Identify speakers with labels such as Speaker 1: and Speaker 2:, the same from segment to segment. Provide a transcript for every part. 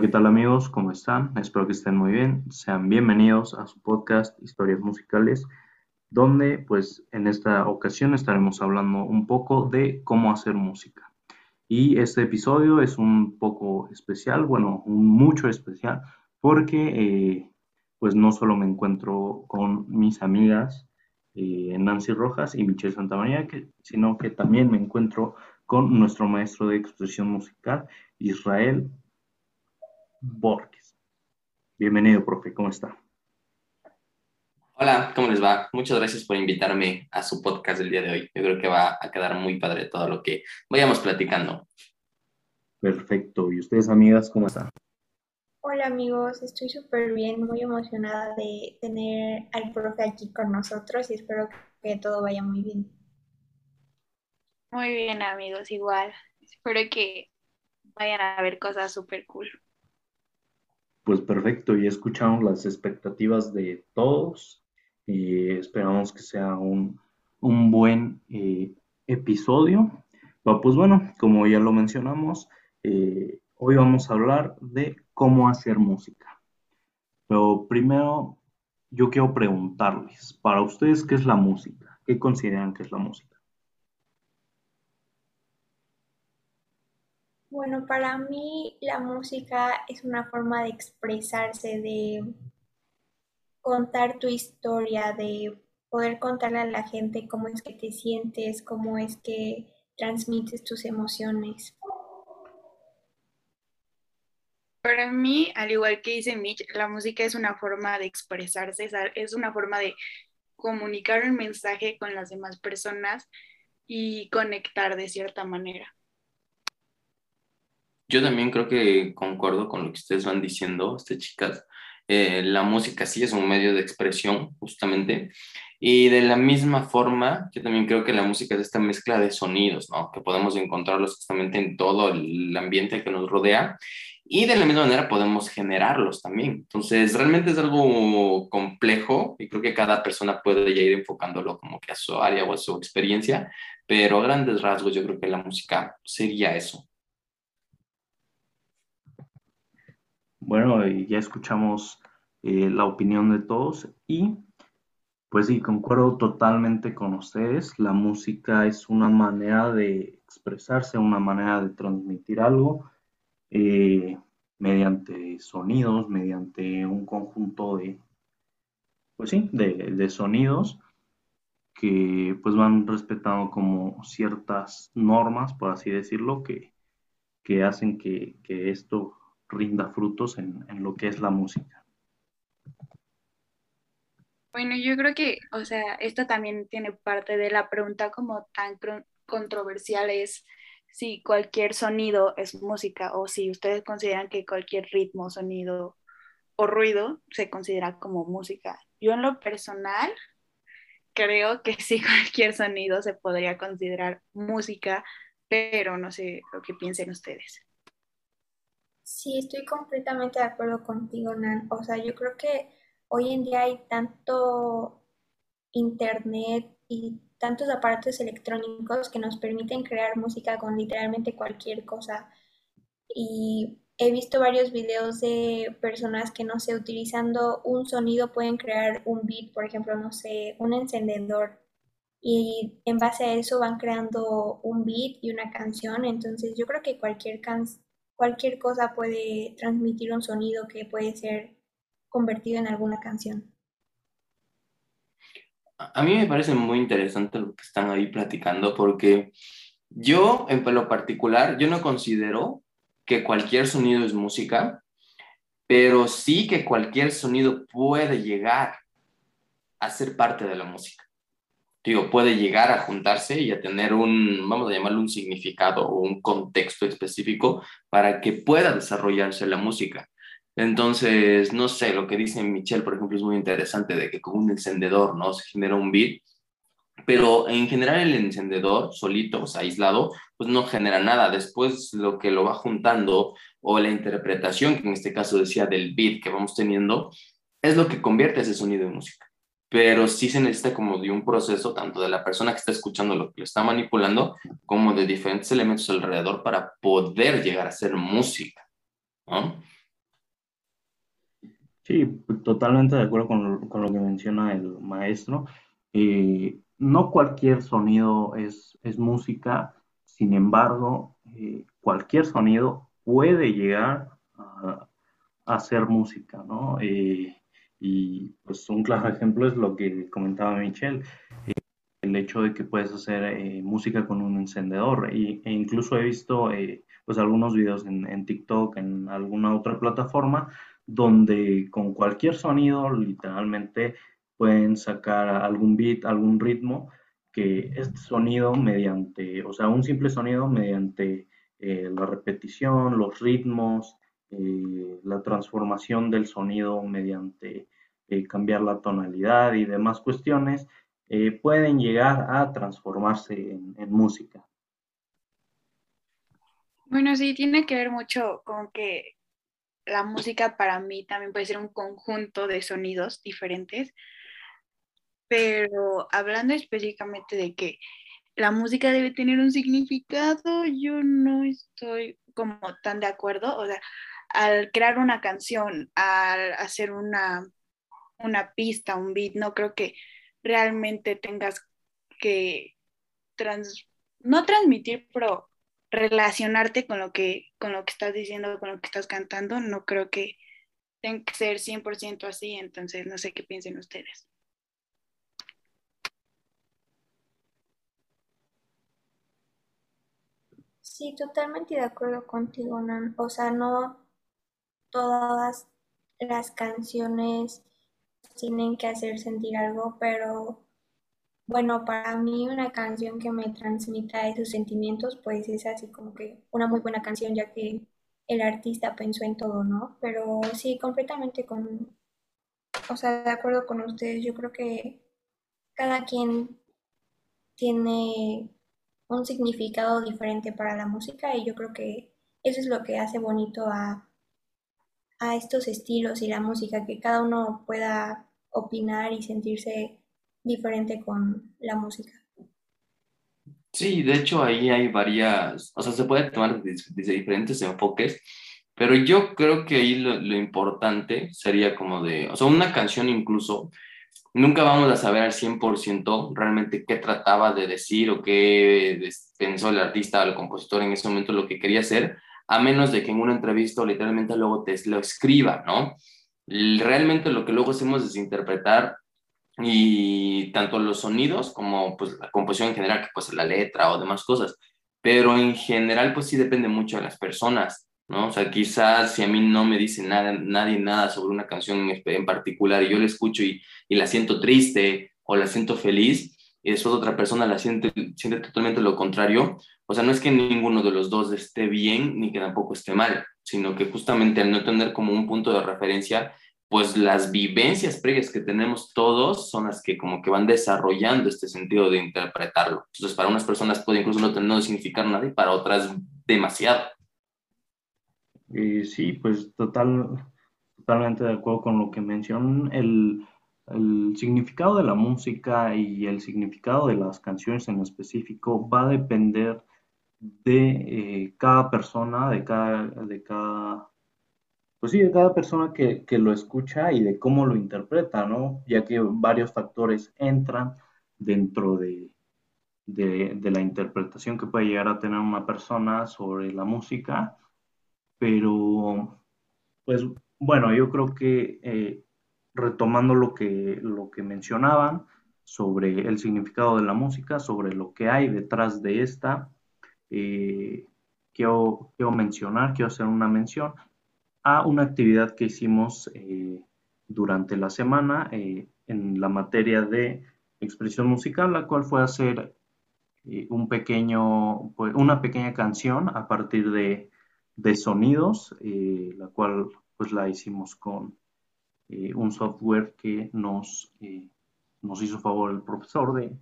Speaker 1: ¿qué tal amigos? ¿Cómo están? Espero que estén muy bien. Sean bienvenidos a su podcast Historias Musicales, donde pues en esta ocasión estaremos hablando un poco de cómo hacer música. Y este episodio es un poco especial, bueno, mucho especial, porque eh, pues no solo me encuentro con mis amigas eh, Nancy Rojas y Michelle Santamaría, sino que también me encuentro con nuestro maestro de expresión musical, Israel Borges. Bienvenido, profe, ¿cómo está?
Speaker 2: Hola, ¿cómo les va? Muchas gracias por invitarme a su podcast del día de hoy. Yo creo que va a quedar muy padre todo lo que vayamos platicando.
Speaker 1: Perfecto. ¿Y ustedes, amigas, cómo están?
Speaker 3: Hola amigos, estoy súper bien, muy emocionada de tener al profe aquí con nosotros y espero que todo vaya muy bien.
Speaker 4: Muy bien amigos, igual. Espero que vayan a ver cosas súper cool.
Speaker 1: Pues perfecto, ya escuchamos las expectativas de todos y esperamos que sea un, buen eh, episodio. Pues bueno, como ya lo mencionamos, eh, hoy vamos a hablar de cómo hacer música. Pero primero, yo quiero preguntarles, para ustedes, ¿qué es la música? ¿Qué consideran que es la música?
Speaker 3: Bueno, para mí la música es una forma de expresarse, de contar tu historia, de poder contarle a la gente cómo es que te sientes, cómo es que transmites tus emociones.
Speaker 4: Para mí, al igual que dice Mitch, la música es una forma de expresarse, es una forma de comunicar un mensaje con las demás personas y conectar de cierta manera.
Speaker 2: Yo también creo que concuerdo con lo que ustedes van diciendo, este, chicas. Eh, la música sí es un medio de expresión, justamente. Y de la misma forma, yo también creo que la música es esta mezcla de sonidos, ¿no? Que podemos encontrarlos justamente en todo el ambiente que nos rodea. Y de la misma manera podemos generarlos también. Entonces, realmente es algo complejo y creo que cada persona puede ya ir enfocándolo como que a su área o a su experiencia, pero a grandes rasgos yo creo que la música sería eso.
Speaker 1: Bueno, ya escuchamos eh, la opinión de todos y pues sí, concuerdo totalmente con ustedes. La música es una manera de expresarse, una manera de transmitir algo eh, mediante sonidos, mediante un conjunto de, pues sí, de, sonidos que pues van respetando como ciertas normas, por así decirlo, que, hacen que, que esto rinda frutos en, lo que es la música.
Speaker 4: Bueno, yo creo que, o sea, esto también tiene parte de la pregunta como tan controversial es si cualquier sonido es música o si ustedes consideran que cualquier ritmo, sonido o ruido se considera como música. Yo en lo personal creo que sí cualquier sonido se podría considerar música, pero no sé lo que piensen ustedes.
Speaker 3: Sí, estoy completamente de acuerdo contigo, Nan. O sea, yo creo que hoy en día hay tanto internet y tantos aparatos electrónicos que nos permiten crear música con literalmente cualquier cosa. Y he visto varios videos de personas que, no sé, utilizando un sonido pueden crear un beat, por ejemplo, no sé, un encendedor. Y en base a eso van creando un beat y una canción. Entonces yo creo que cualquier canción cualquier cosa puede transmitir un sonido que puede ser convertido en alguna canción.
Speaker 2: A mí me parece muy interesante lo que están ahí platicando porque yo, en lo particular, yo no considero que cualquier sonido es música, pero sí que cualquier sonido puede llegar a ser parte de la música digo, puede llegar a juntarse y a tener un, vamos a llamarlo un significado o un contexto específico para que pueda desarrollarse la música. Entonces, no sé, lo que dice Michelle, por ejemplo, es muy interesante de que con un encendedor, ¿no? Se genera un beat, pero en general el encendedor solito, o aislado, pues no genera nada. Después lo que lo va juntando o la interpretación, que en este caso decía del beat que vamos teniendo, es lo que convierte ese sonido en música pero sí se necesita como de un proceso tanto de la persona que está escuchando lo que le está manipulando como de diferentes elementos alrededor para poder llegar a ser música, ¿no?
Speaker 1: Sí, totalmente de acuerdo con lo, con lo que menciona el maestro. Eh, no cualquier sonido es, es música, sin embargo, eh, cualquier sonido puede llegar a, a ser música, ¿no? Eh, y pues un claro ejemplo es lo que comentaba Michelle, el hecho de que puedes hacer eh, música con un encendedor. Y, e incluso he visto eh, pues algunos videos en, en, TikTok, en alguna otra plataforma, donde con cualquier sonido literalmente pueden sacar algún beat, algún ritmo, que este sonido mediante, o sea, un simple sonido mediante eh, la repetición, los ritmos, eh, la transformación del sonido mediante eh, cambiar la tonalidad y demás cuestiones, eh, pueden llegar a transformarse en, en, música.
Speaker 4: Bueno, sí, tiene que ver mucho con que la música para mí también puede ser un conjunto de sonidos diferentes, pero hablando específicamente de que la música debe tener un significado, yo no estoy como tan de acuerdo, o sea, al crear una canción, al hacer una, una pista, un beat, no creo que realmente tengas que trans, no transmitir, pero relacionarte con lo que con lo que estás diciendo, con lo que estás cantando, no creo que tenga que ser 100% así, entonces no sé qué piensen ustedes.
Speaker 3: Sí, totalmente de acuerdo contigo, Nan. O sea, no todas las canciones tienen que hacer sentir algo, pero bueno, para mí una canción que me transmita esos sentimientos, pues es así como que una muy buena canción, ya que el artista pensó en todo, ¿no? Pero sí, completamente con, o sea, de acuerdo con ustedes, yo creo que cada quien tiene un significado diferente para la música y yo creo que eso es lo que hace bonito a, a estos estilos y la música, que cada uno pueda opinar y sentirse diferente con la música.
Speaker 2: Sí, de hecho ahí hay varias, o sea, se puede tomar desde, diferentes enfoques, pero yo creo que ahí lo, lo, importante sería como de, o sea, una canción incluso, nunca vamos a saber al 100% realmente qué trataba de decir o qué pensó el artista o el compositor en ese momento lo que quería hacer, a menos de que en una entrevista literalmente luego te lo escriba, ¿no? Realmente lo que luego hacemos es interpretar y tanto los sonidos como pues la composición en general, que pues la letra o demás cosas, pero en general pues sí depende mucho de las personas, ¿no? O sea, quizás si a mí no me dice nada, nadie nada sobre una canción en particular y yo la escucho y, y la siento triste o la siento feliz y después otra persona la siente, siente totalmente lo contrario, o sea, no es que ninguno de los dos esté bien ni que tampoco esté mal, sino que justamente al no tener como un punto de referencia, pues las vivencias previas que tenemos todos son las que como que van desarrollando este sentido de interpretarlo. Entonces, para unas personas puede incluso no, no significar nada y para otras demasiado.
Speaker 1: Sí, pues total, totalmente de acuerdo con lo que mencionan. El, el significado de la música y el significado de las canciones en específico va a depender de eh, cada persona, de cada, de cada pues sí, de cada persona que, que, lo escucha y de cómo lo interpreta, ¿no? Ya que varios factores entran dentro de, de, la interpretación que puede llegar a tener una persona sobre la música, pero, pues bueno, yo creo que eh, retomando lo que, lo que mencionaban sobre el significado de la música, sobre lo que hay detrás de esta, eh, quiero, quiero mencionar, quiero hacer una mención a una actividad que hicimos eh, durante la semana eh, en la materia de expresión musical, la cual fue hacer eh, un pequeño, pues, una pequeña canción a partir de, de sonidos, eh, la cual pues la hicimos con eh, un software que nos, nos hizo favor el profesor de,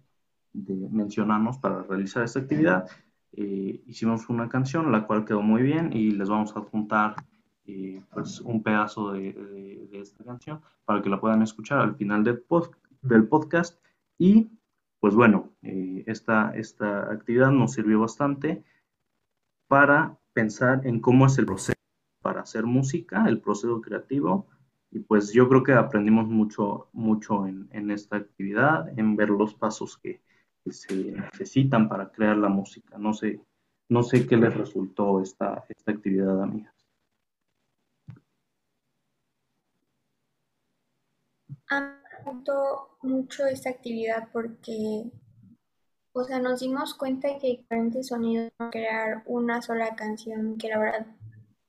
Speaker 1: de mencionarnos para realizar esta actividad. Hicimos una canción, la cual quedó muy bien y les vamos a juntar eh, pues un pedazo de, esta canción para que la puedan escuchar al final del, pod, del podcast. Y pues bueno, eh, esta, esta actividad nos sirvió bastante para pensar en cómo es el proceso para hacer música, el proceso creativo, Y pues yo creo que aprendimos mucho, mucho en esta actividad, en ver los pasos que, se necesitan para crear la música. No sé, no sé qué les resultó esta, esta actividad, amigas.
Speaker 3: A me gustó mucho esta actividad porque, o sea, nos dimos cuenta que diferentes sonidos crear una sola canción que la verdad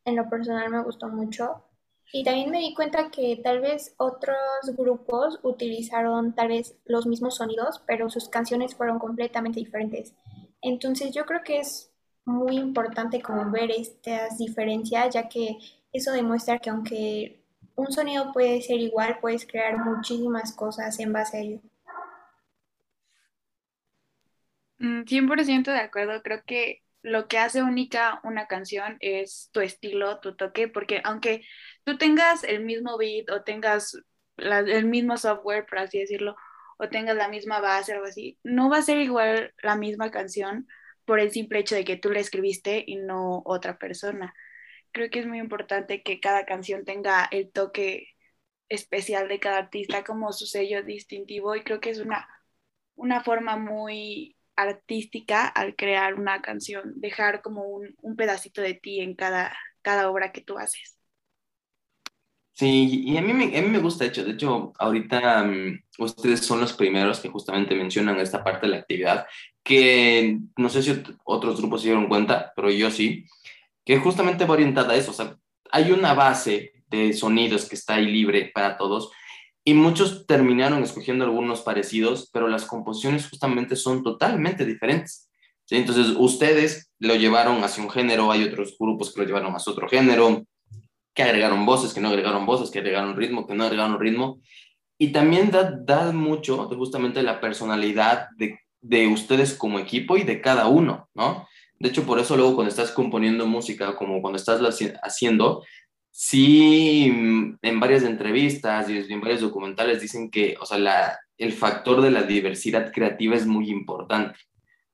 Speaker 3: en lo personal me gustó mucho. Y también me di cuenta que tal vez otros grupos utilizaron tal vez los mismos sonidos, pero sus canciones fueron completamente diferentes. Entonces yo creo que es muy importante como ver estas diferencias, ya que eso demuestra que aunque un sonido puede ser igual, puedes crear muchísimas cosas en base a ello.
Speaker 4: 100% mm, de acuerdo, creo que lo que hace única una canción es tu estilo, tu toque, porque aunque tú tengas el mismo beat o tengas el mismo software, por así decirlo, o tengas la misma base algo así, no va a ser igual la misma canción por el simple hecho de que tú la escribiste y no otra persona. Creo que es muy importante que cada canción tenga el toque especial de cada artista como su sello distintivo y creo que es una, una forma muy artística al crear una canción, dejar como un, un pedacito de ti en cada, cada obra que tú haces.
Speaker 2: Sí, y a mí, me, a mí me gusta, de hecho, de hecho, ahorita um, ustedes son los primeros que justamente mencionan esta parte de la actividad, que no sé si otros grupos se dieron cuenta, pero yo sí, que justamente va orientada a eso, hay una base de sonidos que está ahí libre para todos, y muchos terminaron escogiendo algunos parecidos, pero las composiciones justamente son totalmente diferentes. Entonces, ustedes lo llevaron hacia un género, hay otros grupos que lo llevaron hacia otro género, que agregaron voces, que no agregaron voces, que agregaron ritmo, que no agregaron ritmo. Y también da, da mucho justamente la personalidad de, de ustedes como equipo y de cada uno, ¿no? De hecho, por eso luego cuando estás componiendo música, como cuando estás haciendo, sí, mm, en varias entrevistas y en varios documentales dicen que, o sea, la, el factor de la diversidad creativa es muy importante,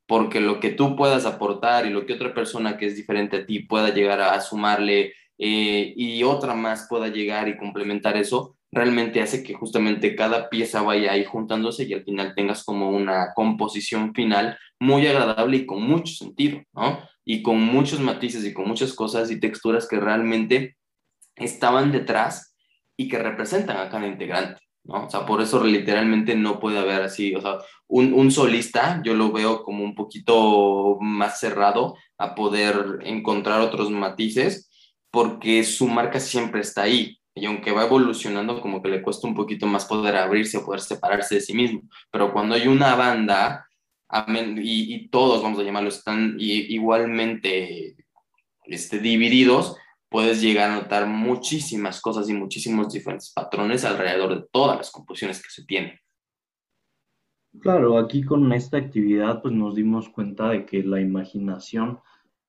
Speaker 2: porque lo que tú puedas aportar y lo que otra persona que es diferente a ti pueda llegar a, sumarle eh, y otra más pueda llegar y complementar eso, realmente hace que justamente cada pieza vaya ahí juntándose y al final tengas como una composición final muy agradable y con mucho sentido, ¿no? Y con muchos matices y con muchas cosas y texturas que realmente estaban detrás y que representan a cada integrante, ¿no? O sea, por eso literalmente no puede haber así, o sea, un, un solista yo lo veo como un poquito más cerrado a poder encontrar otros matices porque su marca siempre está ahí. Y aunque va evolucionando, como que le cuesta un poquito más poder abrirse o poder separarse de sí mismo. Pero cuando hay una banda, y, todos, vamos a llamarlo, están igualmente este, divididos, puedes llegar a notar muchísimas cosas y muchísimos diferentes patrones alrededor de todas las composiciones que se tienen.
Speaker 1: Claro, aquí con esta actividad pues nos dimos cuenta de que la imaginación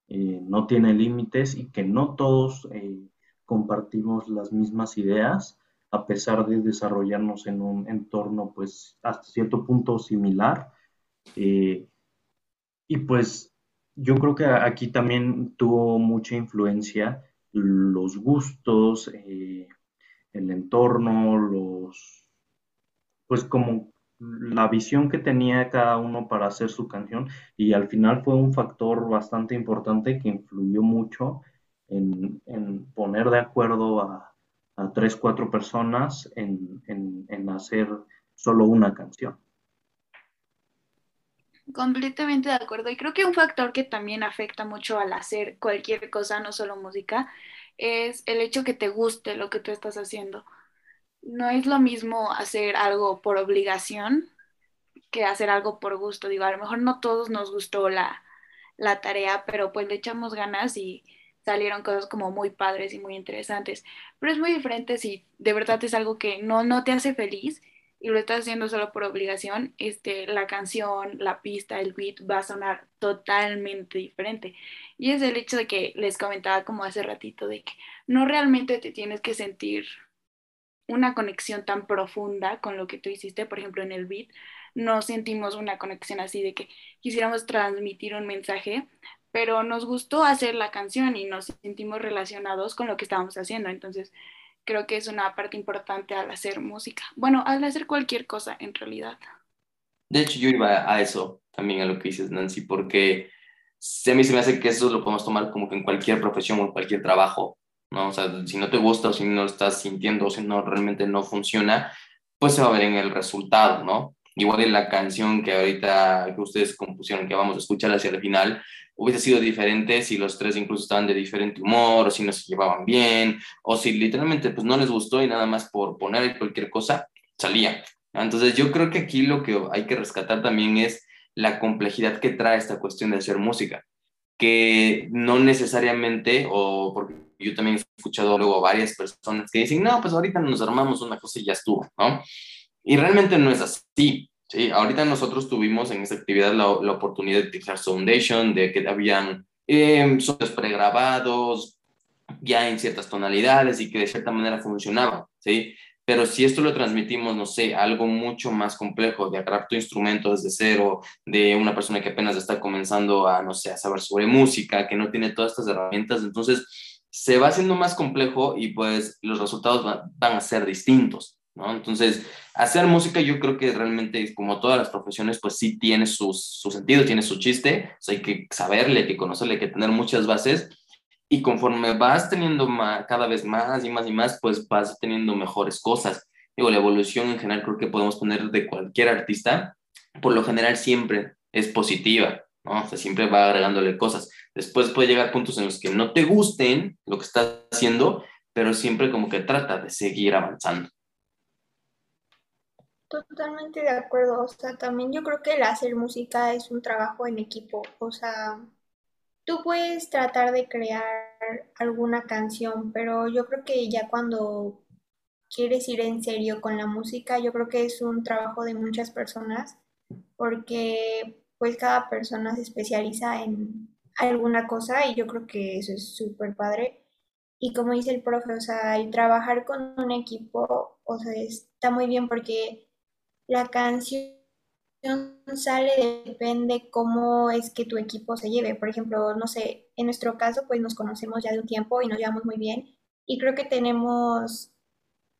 Speaker 1: eh, no tiene límites y que no todos eh, compartimos las mismas ideas a pesar de desarrollarnos en un entorno pues hasta cierto punto similar. Eh, y pues yo creo que aquí también tuvo mucha influencia los gustos, eh, el entorno, los, pues como la visión que tenía cada uno para hacer su canción y al final fue un factor bastante importante que influyó mucho en, poner de acuerdo a, tres, cuatro personas en, en hacer solo una canción.
Speaker 4: Completamente de acuerdo. Y creo que un factor que también afecta mucho al hacer cualquier cosa, no solo música, es el hecho que te guste lo que tú estás haciendo. No es lo mismo hacer algo por obligación que hacer algo por gusto. Digo, a lo mejor no todos nos gustó la, la tarea, pero pues le echamos ganas y salieron cosas como muy padres y muy interesantes. Pero es muy diferente si de verdad es algo que no, no te hace feliz y lo estás haciendo solo por obligación, este, la canción, la pista, el beat va a sonar totalmente diferente. Y es el hecho de que les comentaba como hace ratito, de que no realmente te tienes que sentir una conexión tan profunda con lo que tú hiciste, por ejemplo, en el beat, no sentimos una conexión así de que quisiéramos transmitir un mensaje, pero nos gustó hacer la canción y nos sentimos relacionados con lo que estábamos haciendo. Entonces, creo que es una parte importante al hacer música. Bueno, al hacer cualquier cosa en realidad.
Speaker 2: De hecho, yo iba a eso también, a lo que dices, Nancy, porque a mí se me hace que eso lo podemos tomar como que en cualquier profesión o en cualquier trabajo, ¿no? O sea, si no te gusta o si no lo estás sintiendo o si no realmente no funciona, pues se va a ver en el resultado, ¿no? Igual en la canción que ahorita que ustedes compusieron, que vamos a escuchar hacia el final, hubiese sido diferente si los tres incluso estaban de diferente humor, o si no se llevaban bien, o si literalmente pues no les gustó y nada más por poner cualquier cosa, salía. Entonces yo creo que aquí lo que hay que rescatar también es la complejidad que trae esta cuestión de hacer música, que no necesariamente, o porque yo también he escuchado luego varias personas que dicen, no, pues ahorita nos armamos una cosa y ya estuvo, ¿no? Y realmente no es así. Sí, ahorita nosotros tuvimos en esta actividad la, la oportunidad de utilizar Foundation, de que habían eh, sonidos pregrabados ya en ciertas tonalidades y que de cierta manera funcionaban, ¿sí? Pero si esto lo transmitimos, no sé, algo mucho más complejo, de agarrar tu instrumento desde cero, de una persona que apenas está comenzando a, no sé, a saber sobre música, que no tiene todas estas herramientas, entonces se va haciendo más complejo y pues los resultados van a ser distintos, ¿no? Entonces, hacer música yo creo que realmente, como todas las profesiones, pues sí tiene su, su sentido, tiene su chiste, o sea, hay que saberle, hay que conocerle, hay que tener muchas bases, y conforme vas teniendo cada vez más y más y más, pues vas teniendo mejores cosas. Digo, la evolución en general creo que podemos poner de cualquier artista, por lo general siempre es positiva, ¿no? O sea, siempre va agregándole cosas. Después puede llegar puntos en los que no te gusten lo que estás haciendo, pero siempre como que trata de seguir avanzando.
Speaker 3: Totalmente de acuerdo. O sea, también yo creo que el hacer música es un trabajo en equipo. O sea, tú puedes tratar de crear alguna canción, pero yo creo que ya cuando quieres ir en serio con la música, yo creo que es un trabajo de muchas personas, porque pues cada persona se especializa en alguna cosa y yo creo que eso es súper padre. Y como dice el profe, o sea, el trabajar con un equipo, o sea, está muy bien porque la canción sale depende cómo es que tu equipo se lleve. Por ejemplo, no sé, en nuestro caso, pues nos conocemos ya de un tiempo y nos llevamos muy bien. Y creo que tenemos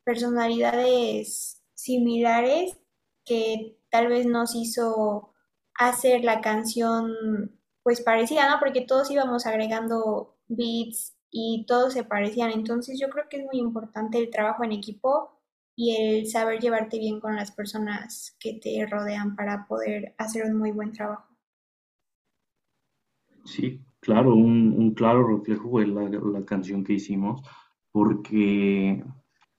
Speaker 3: personalidades similares que tal vez nos hizo hacer la canción pues parecida, ¿no? Porque todos íbamos agregando beats y todos se parecían. Entonces yo creo que es muy importante el trabajo en equipo y el saber llevarte bien con las personas que te rodean para poder hacer un muy buen trabajo.
Speaker 1: Sí, claro, un, claro reflejo fue la, canción que hicimos, porque,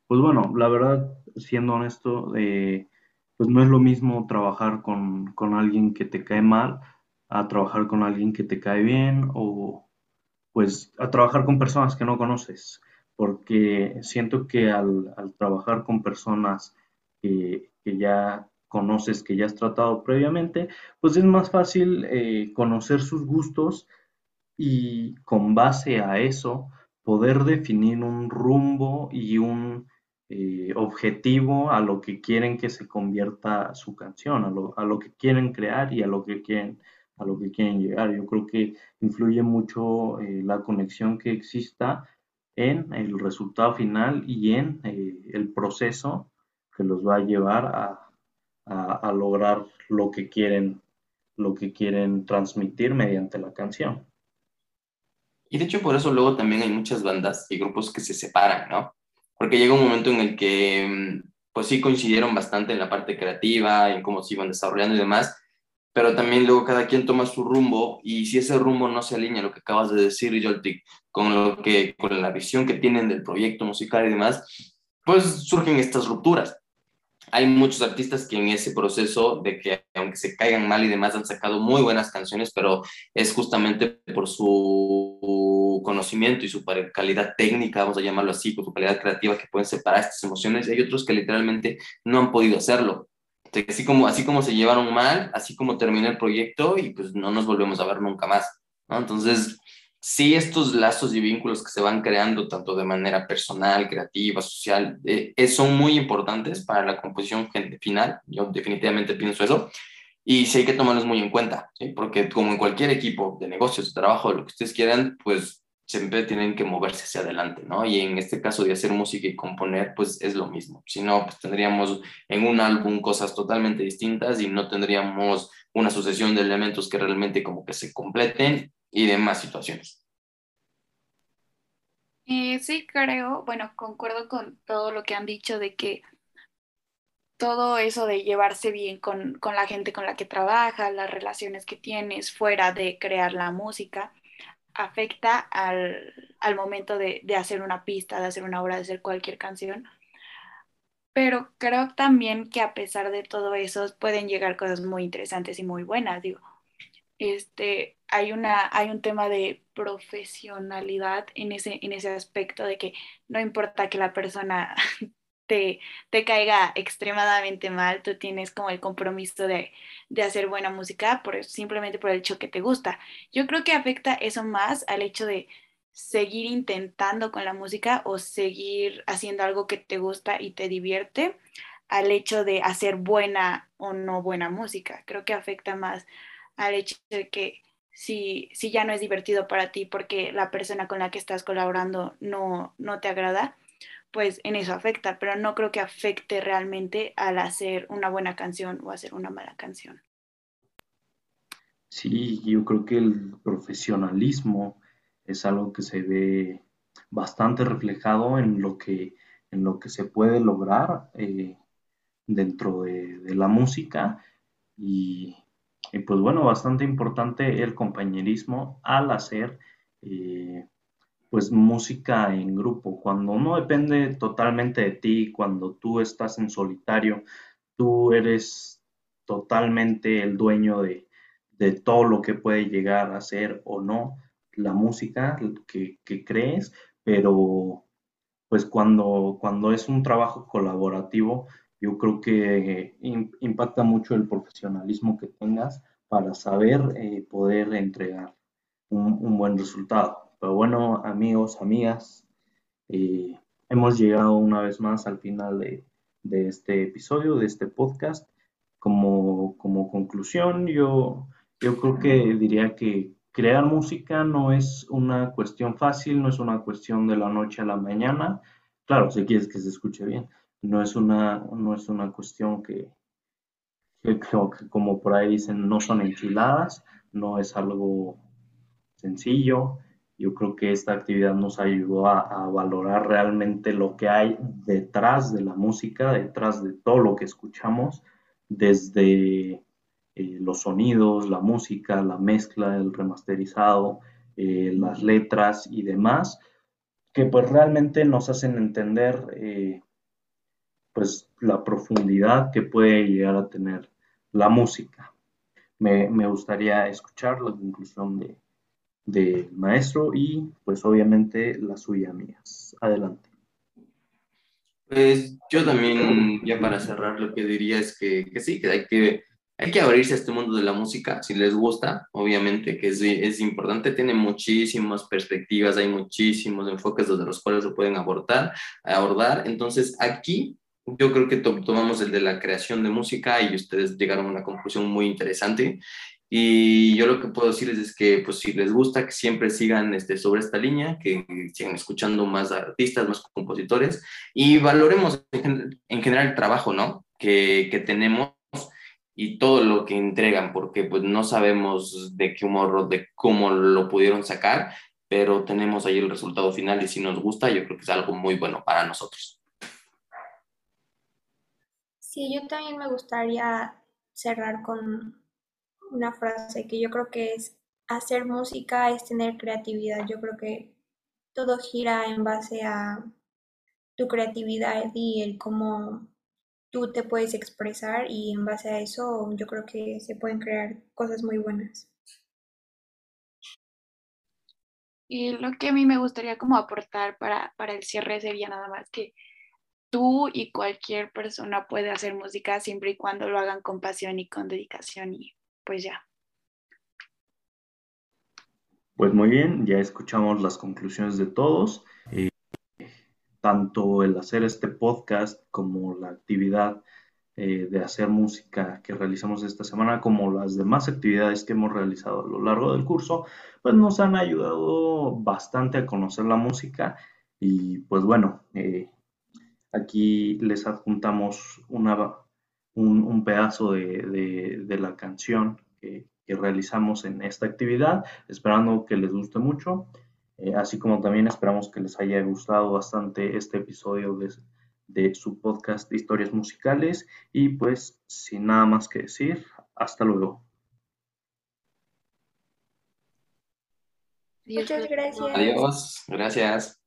Speaker 1: pues bueno, la verdad, siendo honesto, eh, pues no es lo mismo trabajar con, con alguien que te cae mal a trabajar con alguien que te cae bien o pues a trabajar con personas que no conoces porque siento que al, trabajar con personas que, ya conoces, que ya has tratado previamente, pues es más fácil eh, conocer sus gustos y con base a eso poder definir un rumbo y un eh, objetivo a lo que quieren que se convierta su canción, a lo, a lo, que quieren crear y a lo que quieren, a lo que quieren llegar. Yo creo que influye mucho eh, la conexión que exista en el resultado final y en eh, el proceso que los va a llevar a, lograr lo que quieren lo que quieren transmitir mediante la canción.
Speaker 2: Y de hecho por eso luego también hay muchas bandas y grupos que se separan, ¿no? Porque llega un momento en el que mm, pues sí coincidieron bastante en la parte creativa, en cómo se iban desarrollando y demás, pero también luego cada quien toma su rumbo y si ese rumbo no se alinea, lo que acabas de decir, Yoltik, con, lo que, con la visión que tienen del proyecto musical y demás, pues surgen estas rupturas. Hay muchos artistas que en ese proceso de que aunque se caigan mal y demás han sacado muy buenas canciones, pero es justamente por su conocimiento y su calidad técnica, vamos a llamarlo así, por su calidad creativa que pueden separar estas emociones hay otros que literalmente no han podido hacerlo así como, así como se llevaron mal, así como terminó el proyecto y pues no nos volvemos a ver nunca más. Entonces, sí, estos lazos y vínculos que se van creando, tanto de manera personal, creativa, social, eh, son muy importantes para la composición final, yo definitivamente pienso eso, y sí hay que tomarlos muy en cuenta, porque como en cualquier equipo de negocios, de trabajo, lo que ustedes quieran, pues siempre tienen que moverse hacia adelante, ¿no? Y en este caso de hacer música y componer, pues es lo mismo. Si no, pues tendríamos en un álbum cosas totalmente distintas y no tendríamos una sucesión de elementos que realmente como que se completen y demás situaciones.
Speaker 4: Eh, sí, creo, bueno, concuerdo con todo lo que han dicho de que todo eso de llevarse bien con, con la gente con la que trabajas, las relaciones que tienes fuera de crear la música, afecta al, al momento de, de, hacer una pista, de hacer una obra, de hacer cualquier canción. Pero creo también que a pesar de todo eso pueden llegar cosas muy interesantes y muy buenas. Digo, este, hay, una, hay un tema de profesionalidad en ese, en ese aspecto de que no importa que la persona te, caiga extremadamente mal, tú tienes como el compromiso de, de hacer buena música por, simplemente por el hecho que te gusta. Yo creo que afecta eso más al hecho de seguir intentando con la música o seguir haciendo algo que te gusta y te divierte al hecho de hacer buena o no buena música. Creo que afecta más al hecho de que si, si ya no es divertido para ti porque la persona con la que estás colaborando no, no te agrada, pues en eso afecta, pero no creo que afecte realmente al hacer una buena canción o hacer una mala canción.
Speaker 1: Sí, yo creo que el profesionalismo es algo que se ve bastante reflejado en lo que, en lo que se puede lograr eh, dentro de, la música y, pues bueno, bastante importante el compañerismo al hacer eh, pues música en grupo, cuando no depende totalmente de ti, cuando tú estás en solitario, tú eres totalmente el dueño de, todo lo que puede llegar a ser o no la música que, crees, pero pues cuando, cuando es un trabajo colaborativo, yo creo que impacta mucho el profesionalismo que tengas para saber eh, poder entregar un buen resultado. Pero bueno, amigos, amigas, eh, hemos llegado una vez más al final de, este episodio, de este podcast. Como, conclusión, yo, creo que diría que crear música no es una cuestión fácil, no es una cuestión de la noche a la mañana. Claro, si quieres que se escuche bien, no es una, no es una cuestión que, que, como por ahí dicen, no son enchiladas, no es algo sencillo, yo creo que esta actividad nos ayudó a, valorar realmente lo que hay detrás de la música, detrás de todo lo que escuchamos, desde eh, los sonidos, la música, la mezcla, el remasterizado, eh, las letras y demás, que pues realmente nos hacen entender eh, pues la profundidad que puede llegar a tener la música. Me, me gustaría escuchar la conclusión de, del maestro y pues obviamente la suya mías. Adelante.
Speaker 2: Pues yo también, ya para cerrar, lo que diría es que, que sí, que hay que hay que abrirse a este mundo de la música, si les gusta, obviamente que es, es, importante, tiene muchísimas perspectivas, hay muchísimos enfoques desde los cuales se pueden abordar, abordar. Entonces, aquí yo creo que tomamos el de la creación de música y ustedes llegaron a una conclusión muy interesante y yo lo que puedo decirles es que, pues, si les gusta, que siempre sigan este, sobre esta línea, que sigan escuchando más artistas, más compositores y valoremos en, general el trabajo, ¿no? Que, que, tenemos y todo lo que entregan, porque pues no sabemos de qué humor, de cómo lo pudieron sacar, pero tenemos ahí el resultado final y si nos gusta, yo creo que es algo muy bueno para nosotros.
Speaker 3: Sí, yo también me gustaría cerrar con una frase que yo creo que es hacer música es tener creatividad. Yo creo que todo gira en base a tu creatividad y el cómo tú te puedes expresar y en base a eso yo creo que se pueden crear cosas muy buenas.
Speaker 4: Y lo que a mí me gustaría como aportar para, para el cierre sería nada más que tú y cualquier persona puede hacer música siempre y cuando lo hagan con pasión y con dedicación y pues ya.
Speaker 1: Pues muy bien, ya escuchamos las conclusiones de todos. Eh, tanto el hacer este podcast como la actividad eh, de hacer música que realizamos esta semana, como las demás actividades que hemos realizado a lo largo del curso, pues nos han ayudado bastante a conocer la música y pues bueno, eh, aquí les adjuntamos una, un, pedazo de, la canción que, realizamos en esta actividad, esperando que les guste mucho, eh, así como también esperamos que les haya gustado bastante este episodio de de su podcast de historias musicales y pues sin nada más que decir, hasta luego.
Speaker 3: Muchas gracias.
Speaker 2: Adiós, gracias.